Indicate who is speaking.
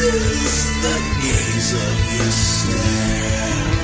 Speaker 1: is the gaze of your stare.